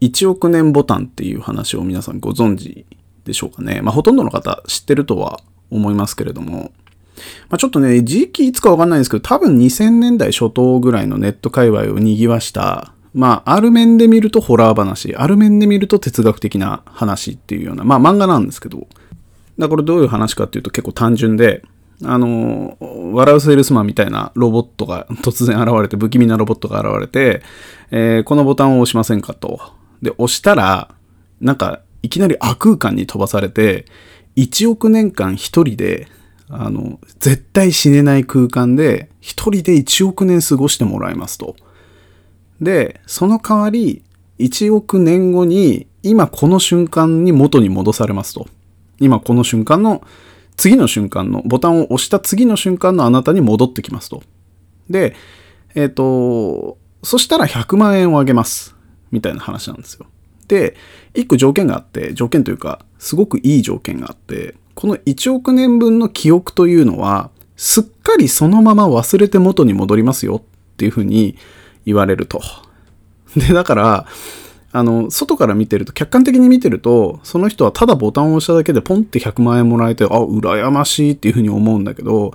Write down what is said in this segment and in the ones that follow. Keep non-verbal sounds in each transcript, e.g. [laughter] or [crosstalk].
1億年ボタンっていう話を皆さんご存知でしょうかね。まあ、ほとんどの方知ってるとは思いますけれども、まあ、ちょっとね、時期いつかわかんないんですけど、多分2000年代初頭ぐらいのネット界隈を賑わした、まあ、ある面で見るとホラー話、ある面で見ると哲学的な話っていうような、まあ漫画なんですけど、だこれどういう話かっていうと結構単純で、あの、笑うセールスマンみたいなロボットが突然現れて、不気味なロボットが現れて、えー、このボタンを押しませんかと。で、押したら、なんか、いきなり悪空間に飛ばされて、1億年間一人で、あの、絶対死ねない空間で、一人で1億年過ごしてもらいますと。で、その代わり、1億年後に、今この瞬間に元に戻されますと。今この瞬間の次の瞬間の、ボタンを押した次の瞬間のあなたに戻ってきますと。で、えっ、ー、と、そしたら100万円をあげます。みたいな話なんですよ。で、一個条件があって、条件というか、すごくいい条件があって、この1億年分の記憶というのは、すっかりそのまま忘れて元に戻りますよっていうふうに言われると。で、だから、あの、外から見てると、客観的に見てると、その人はただボタンを押しただけでポンって100万円もらえて、あ、羨ましいっていうふうに思うんだけど、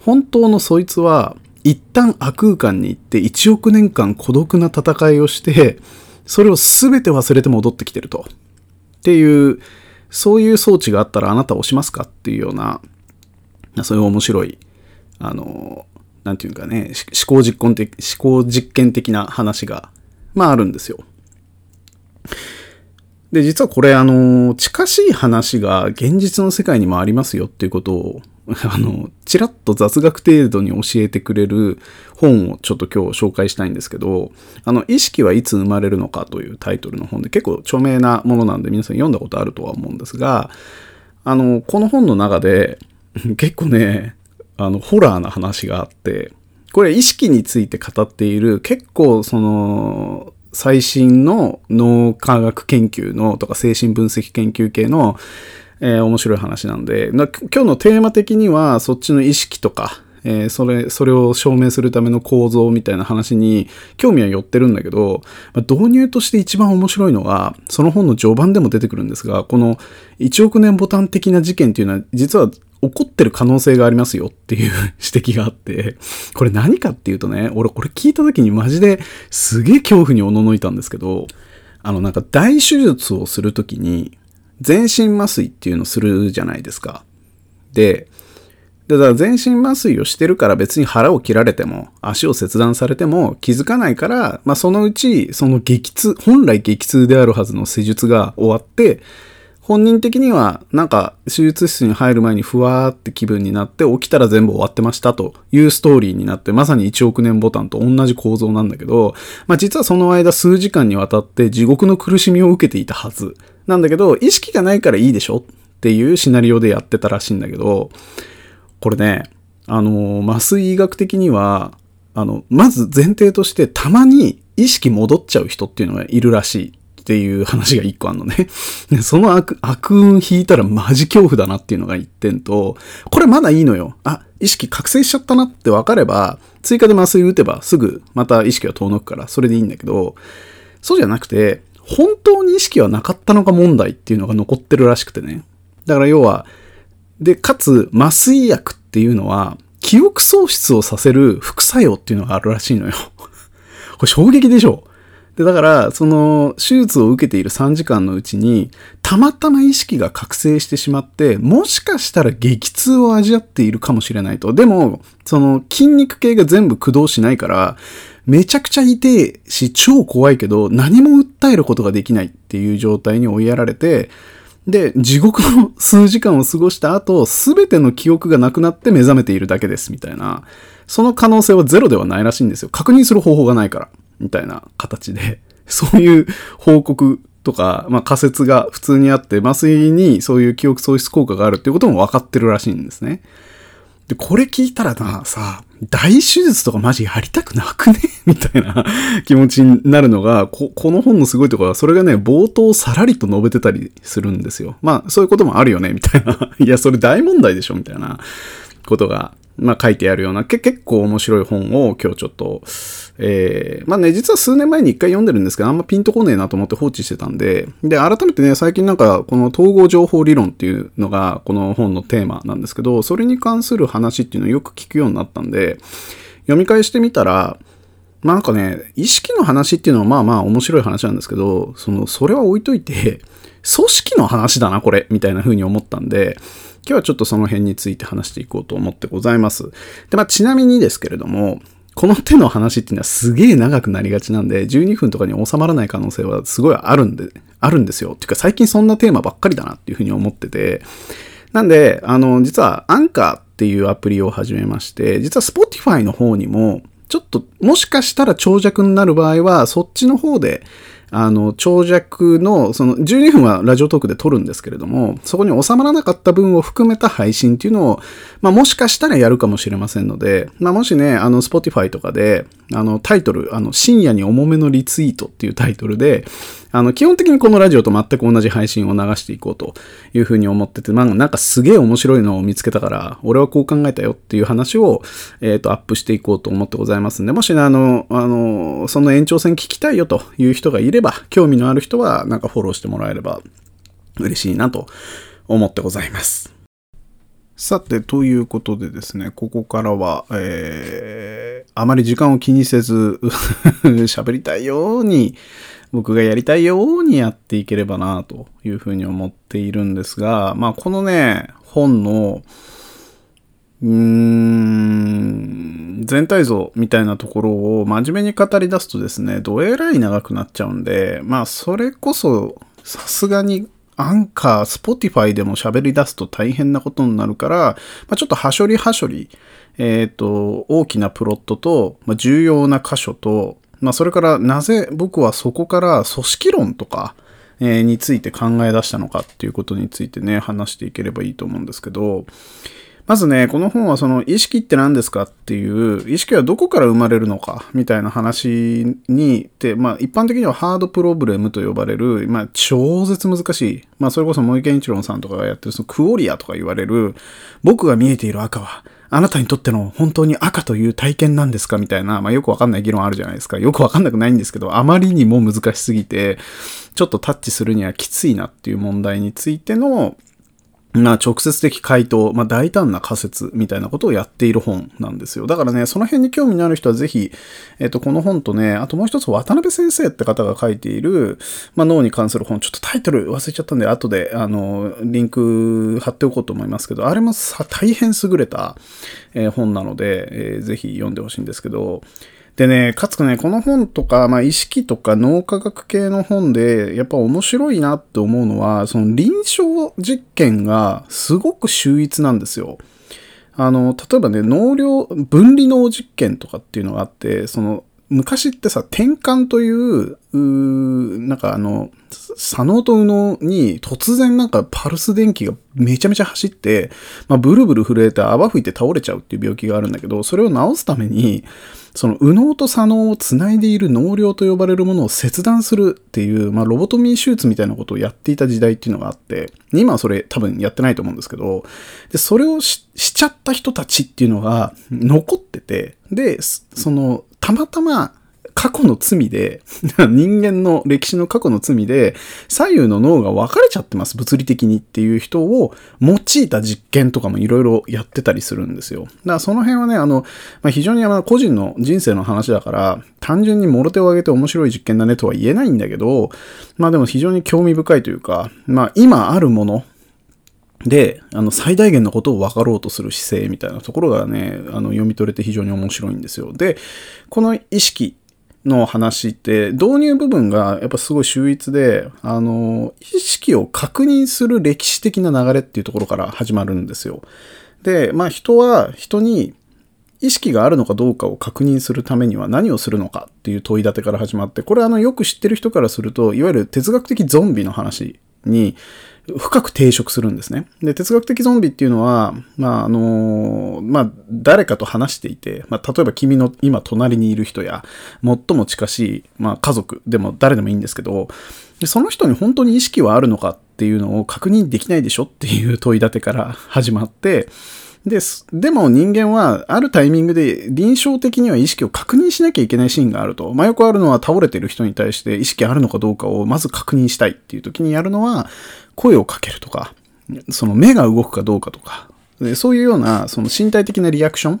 本当のそいつは、一旦悪空間に行って1億年間孤独な戦いをして、それを全て忘れて戻ってきてると。っていう、そういう装置があったらあなた押しますかっていうような、そういう面白い、あの、なんていうかね、思考実験的、思考実験的な話が、まああるんですよ。で、実はこれ、あの、近しい話が現実の世界にもありますよっていうことを、[laughs] あの、ちらっと雑学程度に教えてくれる本をちょっと今日紹介したいんですけど、あの、意識はいつ生まれるのかというタイトルの本で結構著名なものなんで皆さん読んだことあるとは思うんですが、あの、この本の中で [laughs] 結構ね、あの、ホラーな話があって、これ意識について語っている結構その最新の脳科学研究のとか精神分析研究系の、えー、面白い話なんで、今日のテーマ的にはそっちの意識とか、えー、それ、それを証明するための構造みたいな話に興味は寄ってるんだけど、まあ、導入として一番面白いのは、その本の序盤でも出てくるんですが、この1億年ボタン的な事件っていうのは、実は起こってる可能性がありますよっていう [laughs] 指摘があって、これ何かっていうとね、俺これ聞いた時にマジですげえ恐怖におののいたんですけど、あのなんか大手術をするときに全身麻酔っていうのをするじゃないですか。で、だから全身麻酔をしてるから別に腹を切られても足を切断されても気づかないから、まあそのうちその激痛、本来激痛であるはずの施術が終わって、本人的にはなんか手術室に入る前にふわーって気分になって起きたら全部終わってましたというストーリーになってまさに1億年ボタンと同じ構造なんだけど、まあ実はその間数時間にわたって地獄の苦しみを受けていたはずなんだけど意識がないからいいでしょっていうシナリオでやってたらしいんだけど、これね、あの、麻酔医学的には、あの、まず前提としてたまに意識戻っちゃう人っていうのがいるらしい。っていう話が一個あるのね。その悪、悪運引いたらマジ恐怖だなっていうのが一点と、これまだいいのよ。あ、意識覚醒しちゃったなって分かれば、追加で麻酔打てばすぐまた意識が遠のくからそれでいいんだけど、そうじゃなくて、本当に意識はなかったのか問題っていうのが残ってるらしくてね。だから要は、で、かつ麻酔薬っていうのは、記憶喪失をさせる副作用っていうのがあるらしいのよ。これ衝撃でしょで、だから、その、手術を受けている3時間のうちに、たまたま意識が覚醒してしまって、もしかしたら激痛を味わっているかもしれないと。でも、その、筋肉系が全部駆動しないから、めちゃくちゃ痛いし、超怖いけど、何も訴えることができないっていう状態に追いやられて、で、地獄の数時間を過ごした後、すべての記憶がなくなって目覚めているだけです、みたいな。その可能性はゼロではないらしいんですよ。確認する方法がないから。みたいな形で、[laughs] そういう報告とか、まあ、仮説が普通にあって、麻酔にそういう記憶喪失効果があるっていうことも分かってるらしいんですね。で、これ聞いたらな、さ、大手術とかマジやりたくなくね？[laughs] みたいな気持ちになるのが、こ、この本のすごいところは、それがね、冒頭さらりと述べてたりするんですよ。まあ、そういうこともあるよね、みたいな。[laughs] いや、それ大問題でしょ、みたいなことがまあ書いてあるようなけ結構面白い本を今日ちょっと、えー、まあね、実は数年前に一回読んでるんですけど、あんまピンとこねえなと思って放置してたんで、で、改めてね、最近なんかこの統合情報理論っていうのがこの本のテーマなんですけど、それに関する話っていうのをよく聞くようになったんで、読み返してみたら、まあなんかね、意識の話っていうのはまあまあ面白い話なんですけど、その、それは置いといて、組織の話だな、これ、みたいな風に思ったんで、今日はちょっとその辺について話していこうと思ってございます。で、まあちなみにですけれども、この手の話っていうのはすげえ長くなりがちなんで、12分とかに収まらない可能性はすごいあるんで、あるんですよ。っていうか最近そんなテーマばっかりだなっていうふうに思ってて、なんで、あの、実はアンカーっていうアプリを始めまして、実は Spotify の方にも、ちょっと、もしかしたら長尺になる場合は、そっちの方で、あの、長尺の、その、12分はラジオトークで撮るんですけれども、そこに収まらなかった分を含めた配信っていうのを、まあ、もしかしたらやるかもしれませんので、まあ、もしね、あの、Spotify とかで、あの、タイトル、あの、深夜に重めのリツイートっていうタイトルで、あの、基本的にこのラジオと全く同じ配信を流していこうというふうに思ってて、まあ、なんかすげえ面白いのを見つけたから、俺はこう考えたよっていう話を、えっ、ー、と、アップしていこうと思ってございますんで、もしね、あの、あの、その延長戦聞きたいよという人がいれば、興味のある人は、なんかフォローしてもらえれば嬉しいなと思ってございます。さて、ということでですね、ここからは、えー、あまり時間を気にせず [laughs] 喋りたいように、僕がやりたいようにやっていければな、というふうに思っているんですが、まあ、このね、本の、うーん、全体像みたいなところを真面目に語り出すとですね、どえらい長くなっちゃうんで、まあ、それこそ、さすがにアンカー、スポティファイでも喋り出すと大変なことになるから、まあ、ちょっとはしょりはしょり、えっ、ー、と、大きなプロットと、まあ、重要な箇所と、まあ、それからなぜ僕はそこから組織論とか、え、について考え出したのかっていうことについてね、話していければいいと思うんですけど、まずね、この本はその意識って何ですかっていう、意識はどこから生まれるのかみたいな話に、で、まあ一般的にはハードプロブレムと呼ばれる、まあ超絶難しい、まあそれこそ森健一郎さんとかがやってるそのクオリアとか言われる、僕が見えている赤は、あなたにとっての本当に赤という体験なんですか？みたいな、まあよくわかんない議論あるじゃないですか。よくわかんなくないんですけど、あまりにも難しすぎて、ちょっとタッチするにはきついなっていう問題についての、まあ、直接的回答、まあ、大胆な仮説みたいなことをやっている本なんですよ。だからね、その辺に興味のある人はぜひ、えっ、と、この本とね、あともう一つ渡辺先生って方が書いている、まあ、脳に関する本、ちょっとタイトル忘れちゃったんで、後で、あの、リンク貼っておこうと思いますけど、あれもさ、大変優れた、え、本なので、えー、ぜひ読んでほしいんですけど、でね、かつね、この本とか、まあ、意識とか脳科学系の本で、やっぱ面白いなって思うのは、その臨床実験がすごく秀逸なんですよ。あの、例えばね、脳量、分離脳実験とかっていうのがあって、その、昔ってさ、転換という、うなんかあの、左脳と右脳に突然なんかパルス電気がめちゃめちゃ走って、まあ、ブルブル震えて泡吹いて倒れちゃうっていう病気があるんだけど、それを治すために、その右脳と左脳をつないでいる脳量と呼ばれるものを切断するっていう、まあ、ロボトミー手術みたいなことをやっていた時代っていうのがあって、今はそれ多分やってないと思うんですけど、で、それをしちゃった人たちっていうのが残ってて、で、その、たまたま過去の罪で、[laughs] 人間の歴史の過去の罪で、左右の脳が分かれちゃってます、物理的にっていう人を用いた実験とかもいろいろやってたりするんですよ。だからその辺はね、あの、まあ、非常にあ個人の人生の話だから、単純にもろ手を挙げて面白い実験だねとは言えないんだけど、まあでも非常に興味深いというか、まあ今あるもの、で、あの、最大限のことを分かろうとする姿勢みたいなところがね、あの、読み取れて非常に面白いんですよ。で、この意識の話って導入部分がやっぱすごい秀逸で、あの、意識を確認する歴史的な流れっていうところから始まるんですよ。で、まあ人は人に意識があるのかどうかを確認するためには何をするのかっていう問い立てから始まって、これあのよく知ってる人からすると、いわゆる哲学的ゾンビの話に深く抵触するんですね。で、哲学的ゾンビっていうのは、まあ、あの、まあ、誰かと話していて、まあ、例えば君の今隣にいる人や、最も近しい、まあ、家族でも誰でもいいんですけど、その人に本当に意識はあるのかっていうのを確認できないでしょっていう問い立てから [laughs] 始まって、で。でも人間はあるタイミングで臨床的には意識を確認しなきゃいけないシーンがあると。まあよくあるのは倒れてる人に対して意識あるのかどうかをまず確認したいっていう時にやるのは声をかけるとか、その目が動くかどうかとか、でそういうようなその身体的なリアクションっ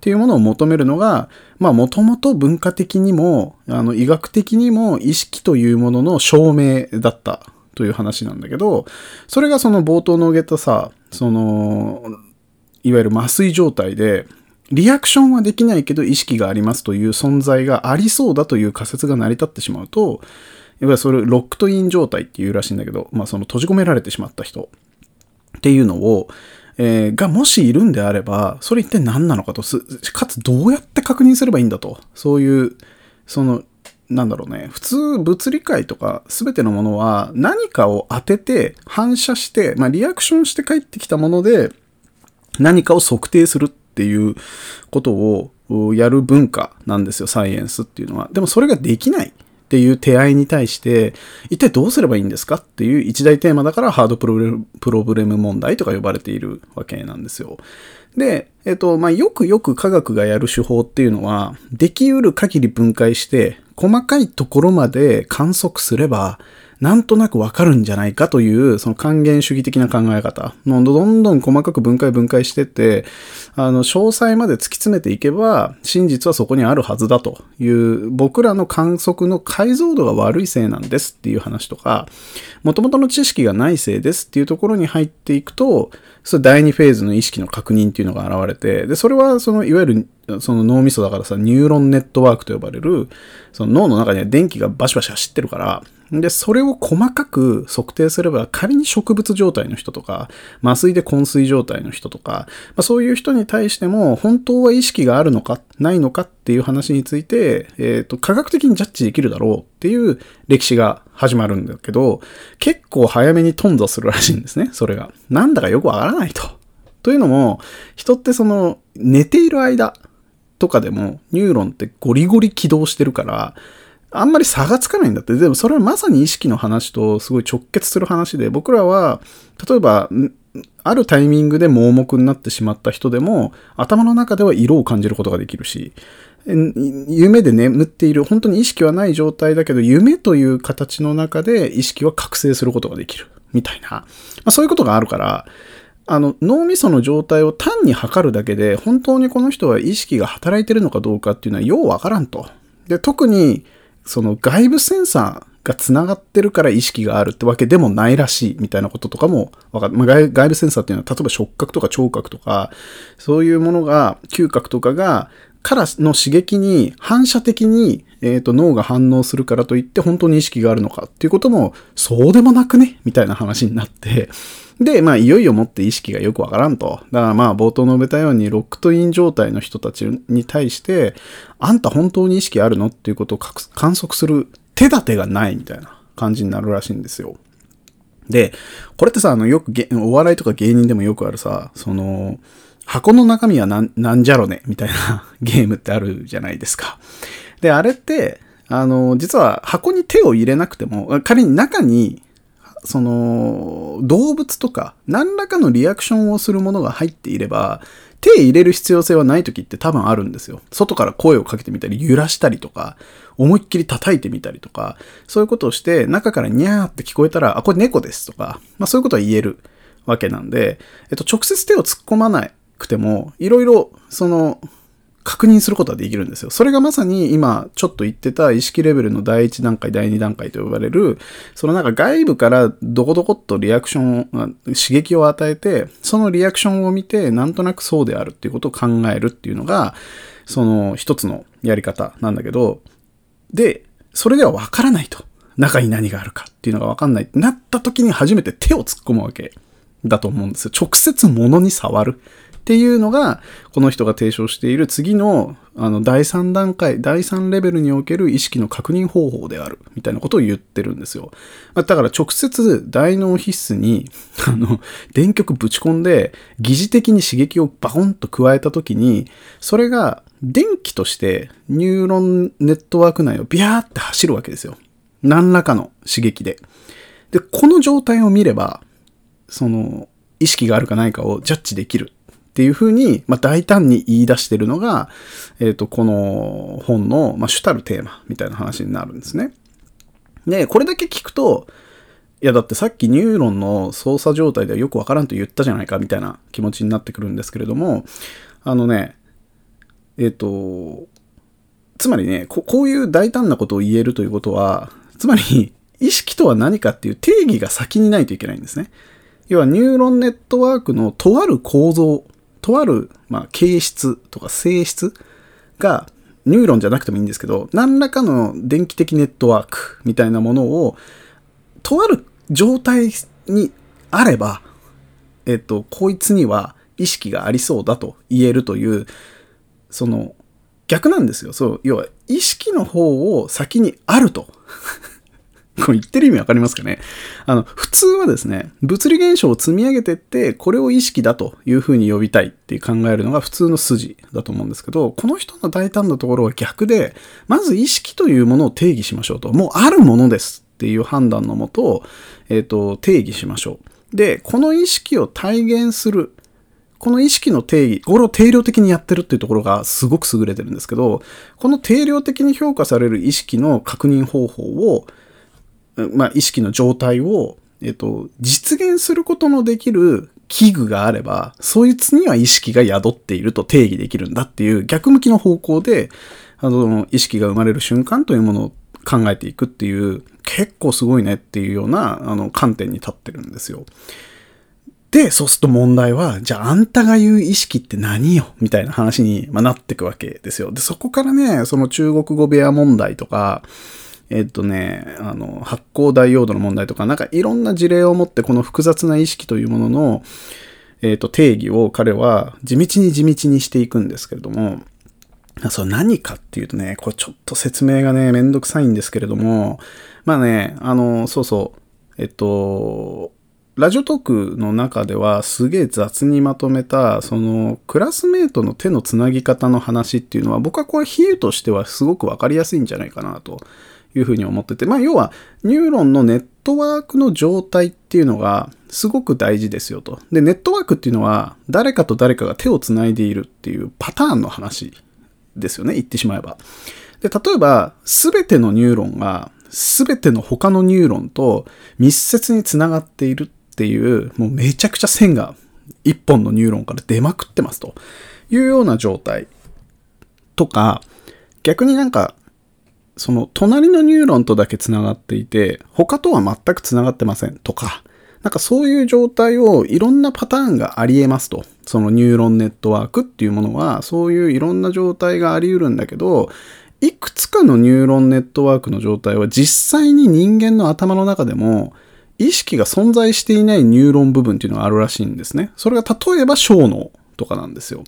ていうものを求めるのが、まあもともと文化的にも、あの医学的にも意識というものの証明だったという話なんだけど、それがその冒頭の挙げたさ、その、いわゆる麻酔状態で、リアクションはできないけど意識がありますという存在がありそうだという仮説が成り立ってしまうと、いわゆるそれロックトイン状態っていうらしいんだけど、まあその閉じ込められてしまった人っていうのを、えーがもしいるんであれば、それ一体何なのかと、かつどうやって確認すればいいんだと。そういう、その、なんだろうね。普通、物理界とか全てのものは何かを当てて反射して、まあリアクションして帰ってきたもので何かを測定するっていうことをやる文化なんですよ、サイエンスっていうのは。でもそれができないっていう手合いに対して、一体どうすればいいんですかっていう一大テーマだからハードプロプロブレム問題とか呼ばれているわけなんですよ。で、えっと、まあ、よくよく科学がやる手法っていうのは、できうる限り分解して、細かいところまで観測すれば、なんとなくわかるんじゃないかという、その還元主義的な考え方。どんどんどん細かく分解分解してって、あの、詳細まで突き詰めていけば、真実はそこにあるはずだという、僕らの観測の解像度が悪いせいなんですっていう話とか、元々の知識がないせいですっていうところに入っていくと、それ第2フェーズの意識の確認っていうのが現れて、で、それはその、いわゆる、その脳みそだからさ、ニューロンネットワークと呼ばれる、その脳の中には電気がバシバシ走ってるから、で、それを細かく測定すれば、仮に植物状態の人とか、麻酔で昏睡状態の人とか、まあ、そういう人に対しても、本当は意識があるのか、ないのかっていう話について、えっ、と、科学的にジャッジできるだろうっていう歴史が始まるんだけど、結構早めに頓挫するらしいんですね、それが。なんだかよくわからないと。というのも、人ってその、寝ている間とかでも、ニューロンってゴリゴリ起動してるから、あんまり差がつかないんだって。でもそれはまさに意識の話とすごい直結する話で、僕らは、例えば、あるタイミングで盲目になってしまった人でも、頭の中では色を感じることができるし、夢で眠っている、本当に意識はない状態だけど、夢という形の中で意識は覚醒することができる。みたいな。まあ、そういうことがあるから、あの、脳みその状態を単に測るだけで、本当にこの人は意識が働いてるのかどうかっていうのはようわからんと。で、特に、その外部センサーが繋がってるから意識があるってわけでもないらしいみたいなこととかもわかる。まあ、外部センサーっていうのは、例えば触覚とか聴覚とか、そういうものが、嗅覚とかが、からの刺激に反射的に、えー、と脳が反応するからといって本当に意識があるのかっていうこともそうでもなくねみたいな話になってで、まあ、いよいよもって意識がよくわからんと。だからまあ、冒頭述べたように、ロックトイン状態の人たちに対して、あんた本当に意識あるのっていうことを観測する手立てがないみたいな感じになるらしいんですよ。で、これってさ、あの、よくお笑いとか芸人でもよくあるさ、その、箱の中身はなんなんじゃろね？みたいな [laughs] ゲームってあるじゃないですか。で、あれって、あの、実は箱に手を入れなくても、仮に中に、その、動物とか、何らかのリアクションをするものが入っていれば、手入れる必要性はない時って多分あるんですよ。外から声をかけてみたり、揺らしたりとか、思いっきり叩いてみたりとか、そういうことをして、中からニャーって聞こえたら、あ、これ猫ですとか、まあそういうことは言えるわけなんで、えっと、直接手を突っ込まなくても、いろいろ、その、確認することはできるんですよ。それがまさに今ちょっと言ってた意識レベルの第1段階、第2段階と呼ばれる、そのなんか外部からどこどこっとリアクションを、刺激を与えて、そのリアクションを見て、なんとなくそうであるっていうことを考えるっていうのが、その一つのやり方なんだけど、で、それではわからないと。中に何があるかっていうのがわかんないってなった時に初めて手を突っ込むわけだと思うんですよ。直接物に触る。っていうのが、この人が提唱している次の、あの、第3段階、第3レベルにおける意識の確認方法である、みたいなことを言ってるんですよ。だから直接大脳皮質に、[laughs] あの、電極ぶち込んで、疑似的に刺激をバコンと加えたときに、それが電気としてニューロンネットワーク内をビャーって走るわけですよ。何らかの刺激で。で、この状態を見れば、その、意識があるかないかをジャッジできるっていうふうに、まあ、大胆に言い出してるのが、えっ、と、この本の、まあ、主たるテーマみたいな話になるんですね。で、これだけ聞くと、いやだってさっきニューロンの操作状態ではよくわからんと言ったじゃないかみたいな気持ちになってくるんですけれども、あのね、えっ、と、つまりねこ、こういう大胆なことを言えるということは、つまり、意識とは何かっていう定義が先にないといけないんですね。要はニューロンネットワークのとある構造、とある、まあ、形質とか性質が、ニューロンじゃなくてもいいんですけど、何らかの電気的ネットワークみたいなものを、とある状態にあれば、えっと、こいつには意識がありそうだと言えるという、その、逆なんですよ。そう、要は、意識の方を先にあると。[laughs] これ言ってる意味わかりますかね？あの、普通はですね、物理現象を積み上げてって、これを意識だというふうに呼びたいって考えるのが普通の筋だと思うんですけど、この人の大胆なところは逆で、まず意識というものを定義しましょうと。もうあるものですっていう判断のもと、えっ、ー、と、定義しましょう。で、この意識を体現するこの意識の定義、これを定量的にやってるっていうところがすごく優れてるんですけど、この定量的に評価される意識の確認方法を、まあ、意識の状態を、えっと、実現することのできる器具があれば、そいつには意識が宿っていると定義できるんだっていう逆向きの方向で、あの、意識が生まれる瞬間というものを考えていくっていう、結構すごいねっていうような、あの、観点に立ってるんですよ。で、そうすると問題は、じゃああんたが言う意識って何よ？みたいな話に、まなってくわけですよ。で、そこからね、その中国語部屋問題とか、えっとね、あの、発光ダイオードの問題とか、なんかいろんな事例を持ってこの複雑な意識というものの、えっと、定義を彼は地道に地道にしていくんですけれども、それ何かっていうとね、これちょっと説明がね、めんどくさいんですけれども、まあね、あの、そうそう、えっと、ラジオトークの中ではすげえ雑にまとめた、そのクラスメートの手のつなぎ方の話っていうのは僕はこれ比喩としてはすごくわかりやすいんじゃないかなというふうに思ってて、まあ要はニューロンのネットワークの状態っていうのがすごく大事ですよと。で、ネットワークっていうのは誰かと誰かが手をつないでいるっていうパターンの話ですよね、言ってしまえば。で、例えば全てのニューロンが全ての他のニューロンと密接につながっているっていう、もうめちゃくちゃ線が一本のニューロンから出まくってますというような状態とか、逆になんか、その隣のニューロンとだけ繋がっていて、他とは全く繋がってませんとか、なんかそういう状態をいろんなパターンがあり得ますと。そのニューロンネットワークっていうものは、そういういろんな状態があり得るんだけど、いくつかのニューロンネットワークの状態は実際に人間の頭の中でも意識が存在していないニューロン部分っていうのがあるらしいんですね。それが例えば小脳とかなんですよ。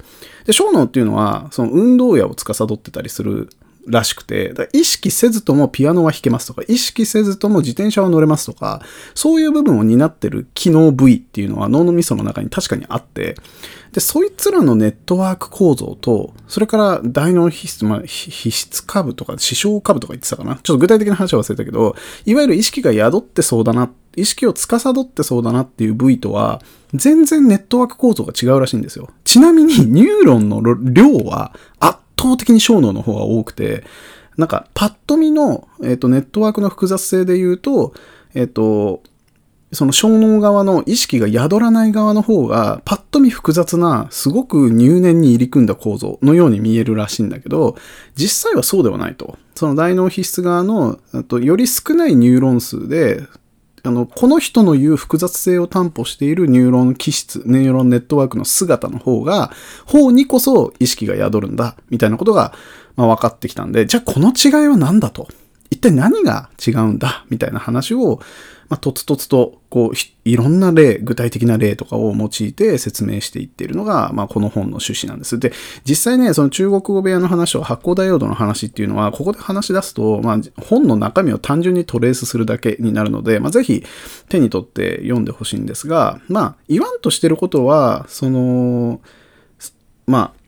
で、小脳っていうのは、その運動野を司ってたりするらしくて、意識せずともピアノは弾けますとか、意識せずとも自転車は乗れますとか、そういう部分を担ってる機能部位っていうのは脳のみその中に確かにあって、で、そいつらのネットワーク構造と、それから大脳皮質、まあ、皮質下部とか、視床下部とか言ってたかな？ちょっと具体的な話は忘れたけど、いわゆる意識が宿ってそうだな、意識を司ってそうだなっていう部位とは、全然ネットワーク構造が違うらしいんですよ。ちなみに、ニューロンの量は圧倒的に小脳の方が多くて、なんか、パッと見の、えっ、と、ネットワークの複雑性で言うと、えっ、と、その小脳側の意識が宿らない側の方が、パッと見複雑な、すごく入念に入り組んだ構造のように見えるらしいんだけど、実際はそうではないと。その大脳皮質側の、とより少ないニューロン数で、あの、この人の言う複雑性を担保しているニューロン形質、ニューロンネットワークの姿の方が、方にこそ意識が宿るんだ、みたいなことが、まあ、分かってきたんで、じゃあこの違いは何だと？一体何が違うんだ？みたいな話を、まあ、とつとつと、こう、いろんな例、具体的な例とかを用いて説明していっているのが、まあ、この本の趣旨なんです。で、実際ね、その中国語部屋の話を発光ダイオードの話っていうのは、ここで話し出すと、まあ、本の中身を単純にトレースするだけになるので、まあ、ぜひ手に取って読んでほしいんですが、まあ、言わんとしてることは、その、まあ、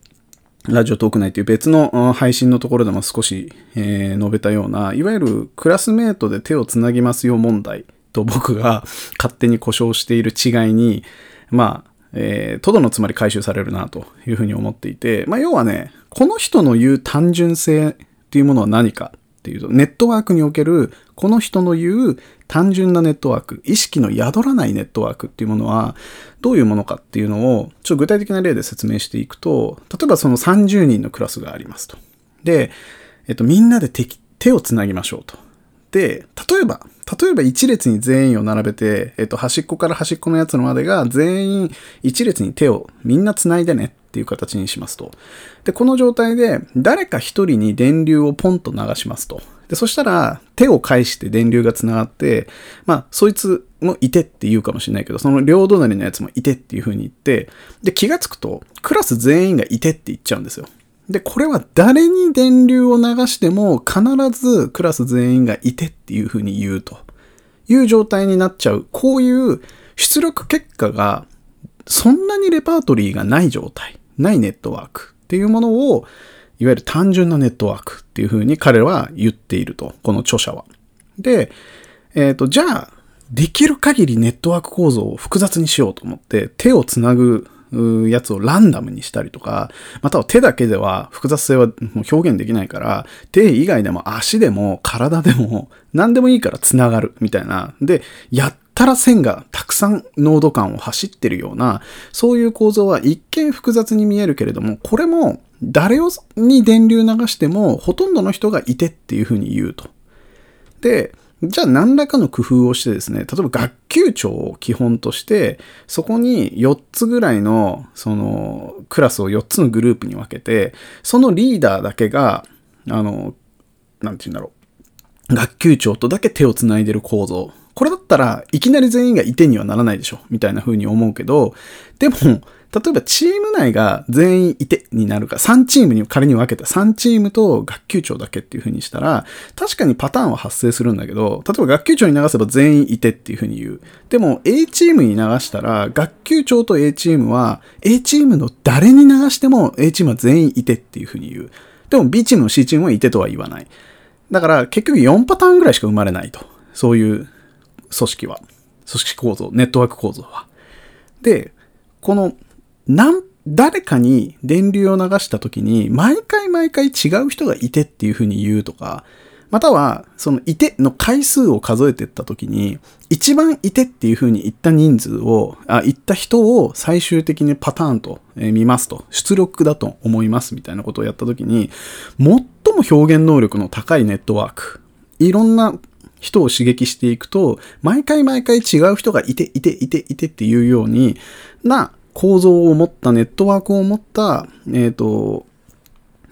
ラジオトーク内という別の配信のところでも少し、えー、述べたような、いわゆるクラスメートで手をつなぎますよ問題と僕が勝手に故障している違いに、まあ、えー、とどのつまり回収されるなというふうに思っていて、まあ、要はね、この人の言う単純性っていうものは何かっていうと、ネットワークにおけるこの人の言う単純なネットワーク、意識の宿らないネットワークっていうものはどういうものかっていうのをちょっと具体的な例で説明していくと、例えばその30人のクラスがありますと。で、えっと、みんなで手手をつなぎましょうと。で、例えば、例えば一列に全員を並べて、えっと、端っこから端っこのやつのまでが全員一列に手をみんな繋いでねっていう形にしますと。で、この状態で誰か一人に電流をポンと流しますと。で、そしたら手を返して電流が繋がって、まあ、そいつもいてって言うかもしれないけど、その両隣のやつもいてっていう風に言って、で、気がつくと、クラス全員がいてって言っちゃうんですよ。で、これは誰に電流を流しても必ずクラス全員がいてっていう風に言うという状態になっちゃう。こういう出力結果がそんなにレパートリーがない状態、ないネットワークっていうものをいわゆる単純なネットワークっていう風に彼は言っていると。この著者は。で、えっ、ー、と、じゃあ、できる限りネットワーク構造を複雑にしようと思って手をつなぐやつをランダムにしたりとか、または手だけでは複雑性は表現できないから、手以外でも足でも体でも何でもいいから繋がるみたいな。で、やったら線がたくさん濃度感を走ってるような、そういう構造は一見複雑に見えるけれども、これも誰に電流流してもほとんどの人がいてっていうふうに言うと。で、じゃあ何らかの工夫をしてですね、例えば学級長を基本として、そこに4つぐらいの、その、クラスを4つのグループに分けて、そのリーダーだけが、あの、なんて言うんだろう。学級長とだけ手を繋いでる構造。これだったらいきなり全員がいてにはならないでしょ。みたいな風に思うけど、でも、例えばチーム内が全員いてになるか、3チームに仮に分けた3チームと学級長だけっていう風にしたら、確かにパターンは発生するんだけど、例えば学級長に流せば全員いてっていう風に言う。でも A チームに流したら、学級長と A チームは、A チームの誰に流しても A チームは全員いてっていう風に言う。でも B チームの C チームはいてとは言わない。だから結局4パターンぐらいしか生まれないと。そういう組織は。組織構造、ネットワーク構造は。で、このなん誰かに電流を流した時に、毎回毎回違う人がいてっていう風に言うとか、または、そのいての回数を数えていった時に、一番いてっていう風に言った人数を、あ、言った人を最終的にパターンと見ますと、出力だと思いますみたいなことをやった時に、最も表現能力の高いネットワーク、いろんな人を刺激していくと、毎回毎回違う人がいて、いて、いて、いてっていうようにな構造を持ったネットワークを持った、えっ、ー、と、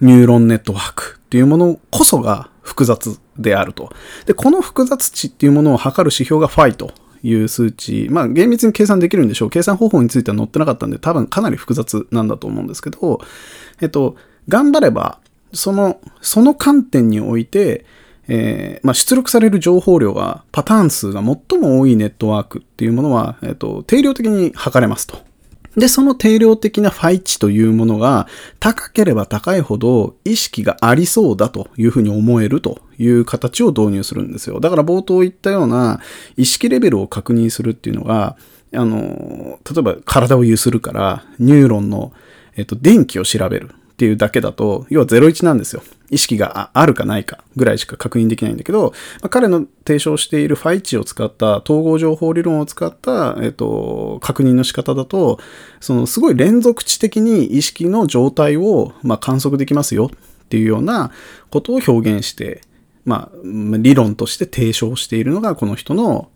ニューロンネットワークっていうものこそが複雑であると。で、この複雑値っていうものを測る指標がファイという数値。まあ、厳密に計算できるんでしょう。計算方法については載ってなかったんで、多分かなり複雑なんだと思うんですけど、えっと、頑張れば、その、その観点において、えー、まあ、出力される情報量が、パターン数が最も多いネットワークっていうものは、えっと、定量的に測れますと。で、その定量的なファイ値というものが高ければ高いほど意識がありそうだというふうに思えるという形を導入するんですよ。だから冒頭言ったような意識レベルを確認するっていうのが、あの、例えば体を有するからニューロンの、えっと、電気を調べる。っていうだけだと、要は01なんですよ。意識があるかないかぐらいしか確認できないんだけど、まあ、彼の提唱しているファイ値を使った統合情報理論を使った、えっと、確認の仕方だと、そのすごい連続値的に意識の状態を、まあ、観測できますよっていうようなことを表現して、まあ、理論として提唱しているのがこの人の、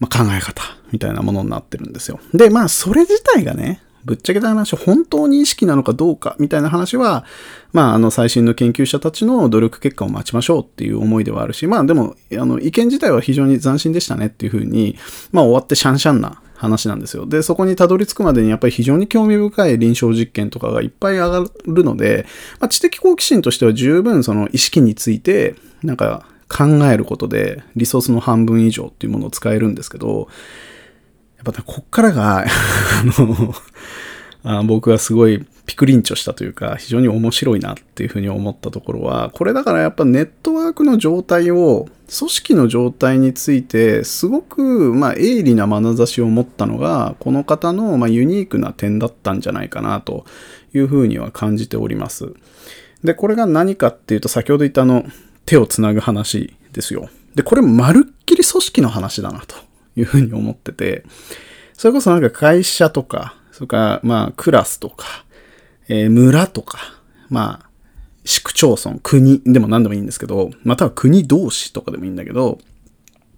まあ、考え方みたいなものになってるんですよ。で、まあ、それ自体がね、ぶっちゃけた話、本当に意識なのかどうかみたいな話は、まあ、あの、最新の研究者たちの努力結果を待ちましょうっていう思いではあるし、まあ、でも、あの、意見自体は非常に斬新でしたねっていうふうに、まあ、終わってシャンシャンな話なんですよ。で、そこにたどり着くまでにやっぱり非常に興味深い臨床実験とかがいっぱい上がるので、まあ、知的好奇心としては十分その意識について、なんか考えることでリソースの半分以上っていうものを使えるんですけど、やっぱこっからが [laughs] あのあ僕はすごいピクリンチョしたというか、非常に面白いなっていうふうに思ったところは、これだからやっぱネットワークの状態を、組織の状態について、すごく、まあ、鋭利な眼差しを持ったのが、この方の、まあ、ユニークな点だったんじゃないかなというふうには感じております。で、これが何かっていうと、先ほど言ったあの、手をつなぐ話ですよ。で、これまるっきり組織の話だなというふうに思ってて、それこそなんか会社とか、それからまあクラスとか、えー、村とか、まあ、市区町村、国でも何でもいいんですけど、または国同士とかでもいいんだけど、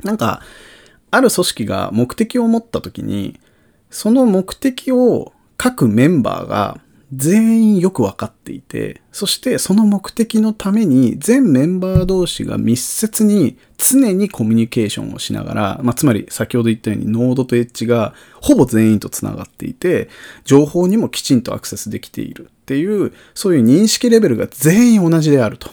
なんか、ある組織が目的を持った時に、その目的を各メンバーが全員よくわかっていて、そしてその目的のために全メンバー同士が密接に常にコミュニケーションをしながら、まあ、つまり先ほど言ったようにノードとエッジがほぼ全員と繋がっていて、情報にもきちんとアクセスできているっていう、そういう認識レベルが全員同じであると。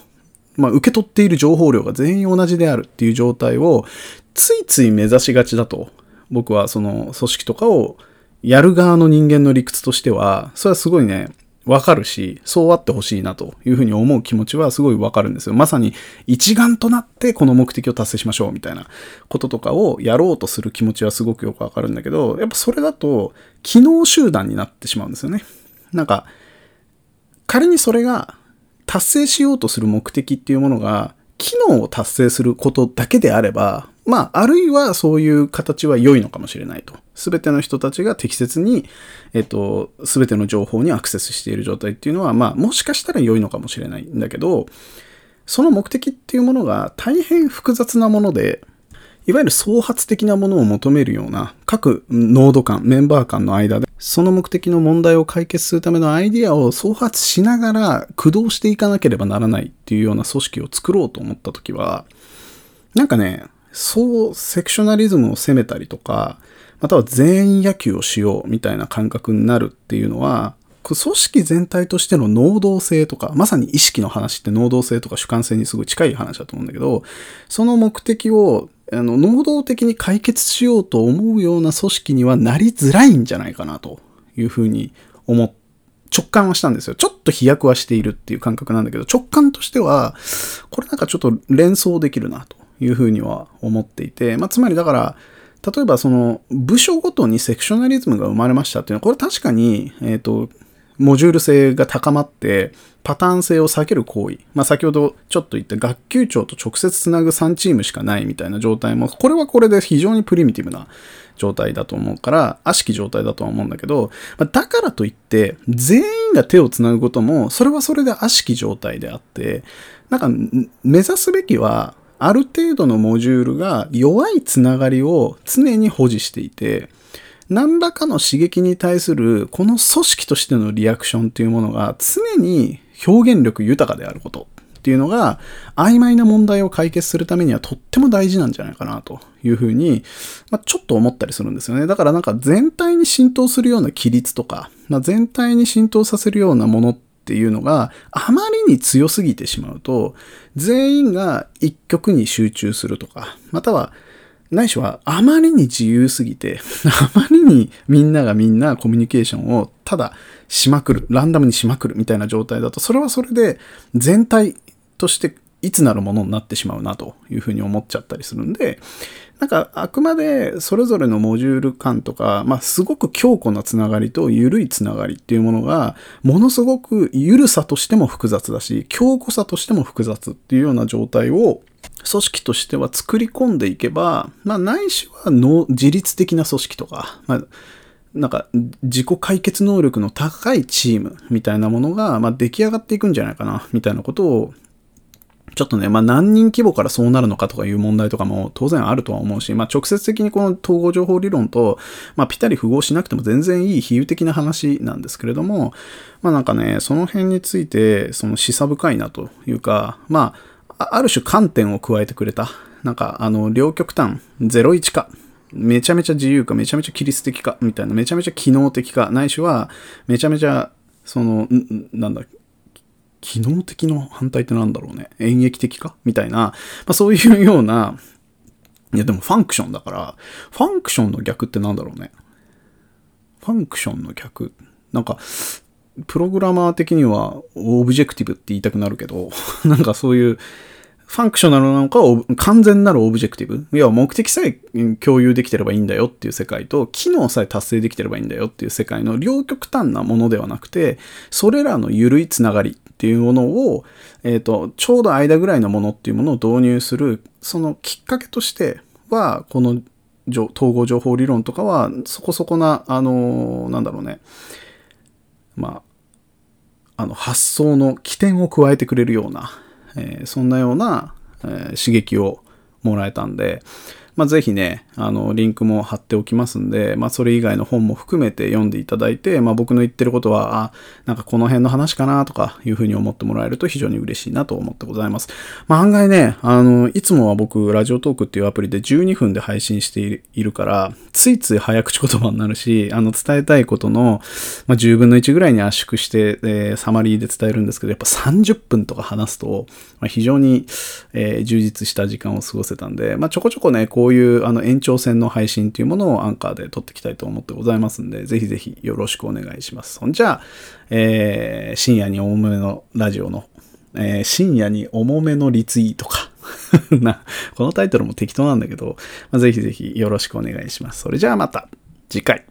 まあ、受け取っている情報量が全員同じであるっていう状態をついつい目指しがちだと。僕はその組織とかをやる側の人間の理屈としては、それはすごいね、わかるし、そうあってほしいなというふうに思う気持ちはすごいわかるんですよ。まさに一丸となってこの目的を達成しましょうみたいなこととかをやろうとする気持ちはすごくよくわかるんだけど、やっぱそれだと機能集団になってしまうんですよね。なんか、仮にそれが達成しようとする目的っていうものが機能を達成することだけであれば、まあ、あるいはそういう形は良いのかもしれないと。すべての人たちが適切に、えっと、すべての情報にアクセスしている状態っていうのは、まあ、もしかしたら良いのかもしれないんだけど、その目的っていうものが大変複雑なもので、いわゆる創発的なものを求めるような各ノード間、メンバー間の間で、その目的の問題を解決するためのアイディアを創発しながら駆動していかなければならないっていうような組織を作ろうと思ったときは、なんかね、そうセクショナリズムを攻めたりとか、または全員野球をしようみたいな感覚になるっていうのは、組織全体としての能動性とか、まさに意識の話って能動性とか主観性にすごい近い話だと思うんだけど、その目的をあの能動的に解決しようと思うような組織にはなりづらいんじゃないかなというふうに思っ直感はしたんですよ。ちょっと飛躍はしているっていう感覚なんだけど、直感としては、これなんかちょっと連想できるなと。いうふうには思っていて、まあ、つまりだから、例えばその部署ごとにセクショナリズムが生まれましたっていうのは、これ確かに、えっ、ー、と、モジュール性が高まって、パターン性を避ける行為。まあ、先ほどちょっと言った学級長と直接つなぐ3チームしかないみたいな状態も、これはこれで非常にプリミティブな状態だと思うから、悪しき状態だとは思うんだけど、まあ、だからといって、全員が手をつなぐことも、それはそれで悪しき状態であって、なんか、目指すべきは、ある程度のモジュールが弱いつながりを常に保持していて、何らかの刺激に対するこの組織としてのリアクションっていうものが常に表現力豊かであることっていうのが曖昧な問題を解決するためにはとっても大事なんじゃないかなというふうに、まあ、ちょっと思ったりするんですよね。だからなんか全体に浸透するような規律とか、まあ、全体に浸透させるようなものってっていうのがあまりに強すぎてしまうと、全員が一曲に集中するとか、または、ないしはあまりに自由すぎて、あまりにみんながみんなコミュニケーションをただしまくる、ランダムにしまくるみたいな状態だと、それはそれで全体としていつなるものになってしまうなというふうに思っちゃったりするんで、なんかあくまでそれぞれのモジュール間とか、まあすごく強固なつながりと緩いつながりっていうものが、ものすごく緩さとしても複雑だし、強固さとしても複雑っていうような状態を組織としては作り込んでいけば、まあないしはの自律的な組織とか、まあなんか自己解決能力の高いチームみたいなものが、まあ、出来上がっていくんじゃないかな、みたいなことをちょっとね、まあ何人規模からそうなるのかとかいう問題とかも当然あるとは思うし、まあ直接的にこの統合情報理論と、まあぴたり符合しなくても全然いい比喩的な話なんですけれども、まあなんかね、その辺について、その示唆深いなというか、まあ、ある種観点を加えてくれた。なんか、あの、両極端、01か。めちゃめちゃ自由か、めちゃめちゃ規律的か、みたいな、めちゃめちゃ機能的か、ないしは、めちゃめちゃ、その、なんだっけ、機能的の反対ってなんだろうね。演劇的か？みたいな、まあ、そういうような、いやでも function だから、 function の逆ってなんだろうね。 function の逆。なんか、プログラマー的には objective って言いたくなるけど、[laughs] なんかそういう、functional なのか、完全なる objective？いや、目的さえ共有できてればいいんだよっていう世界と、機能さえ達成できてればいいんだよっていう世界の両極端なものではなくて、それらの緩いつながりっていうものを、えっ、ー、と、ちょうど間ぐらいのものっていうものを導入する、そのきっかけとしては、この統合情報理論とかは、そこそこな、あの、なんだろうね。まあ、あの、発想の起点を加えてくれるような、えー、そんなような、え、刺激をもらえたんで、まあ、ぜひね、あの、リンクも貼っておきますんで、まあ、それ以外の本も含めて読んでいただいて、まあ、僕の言ってることは、あ、なんかこの辺の話かなとかいうふうに思ってもらえると非常に嬉しいなと思ってございます。まあ、案外ね、あの、いつもは僕、ラジオトークっていうアプリで12分で配信しているから、ついつい早口言葉になるし、あの、伝えたいことの、まあ、10分の1ぐらいに圧縮して、えー、サマリーで伝えるんですけど、やっぱ30分とか話すと、まあ、非常に、えー、充実した時間を過ごせたんで、まあ、ちょこちょこね、こういうあの延長戦の配信っていうものをアンカーで撮っていきたいと思ってございますんで、ぜひぜひよろしくお願いします。ほんじゃあ、えー、深夜に重めのラジオの、えー、深夜に重めのリツイートか。[laughs] な、このタイトルも適当なんだけど、まあ、ぜひぜひよろしくお願いします。それじゃあまた次回。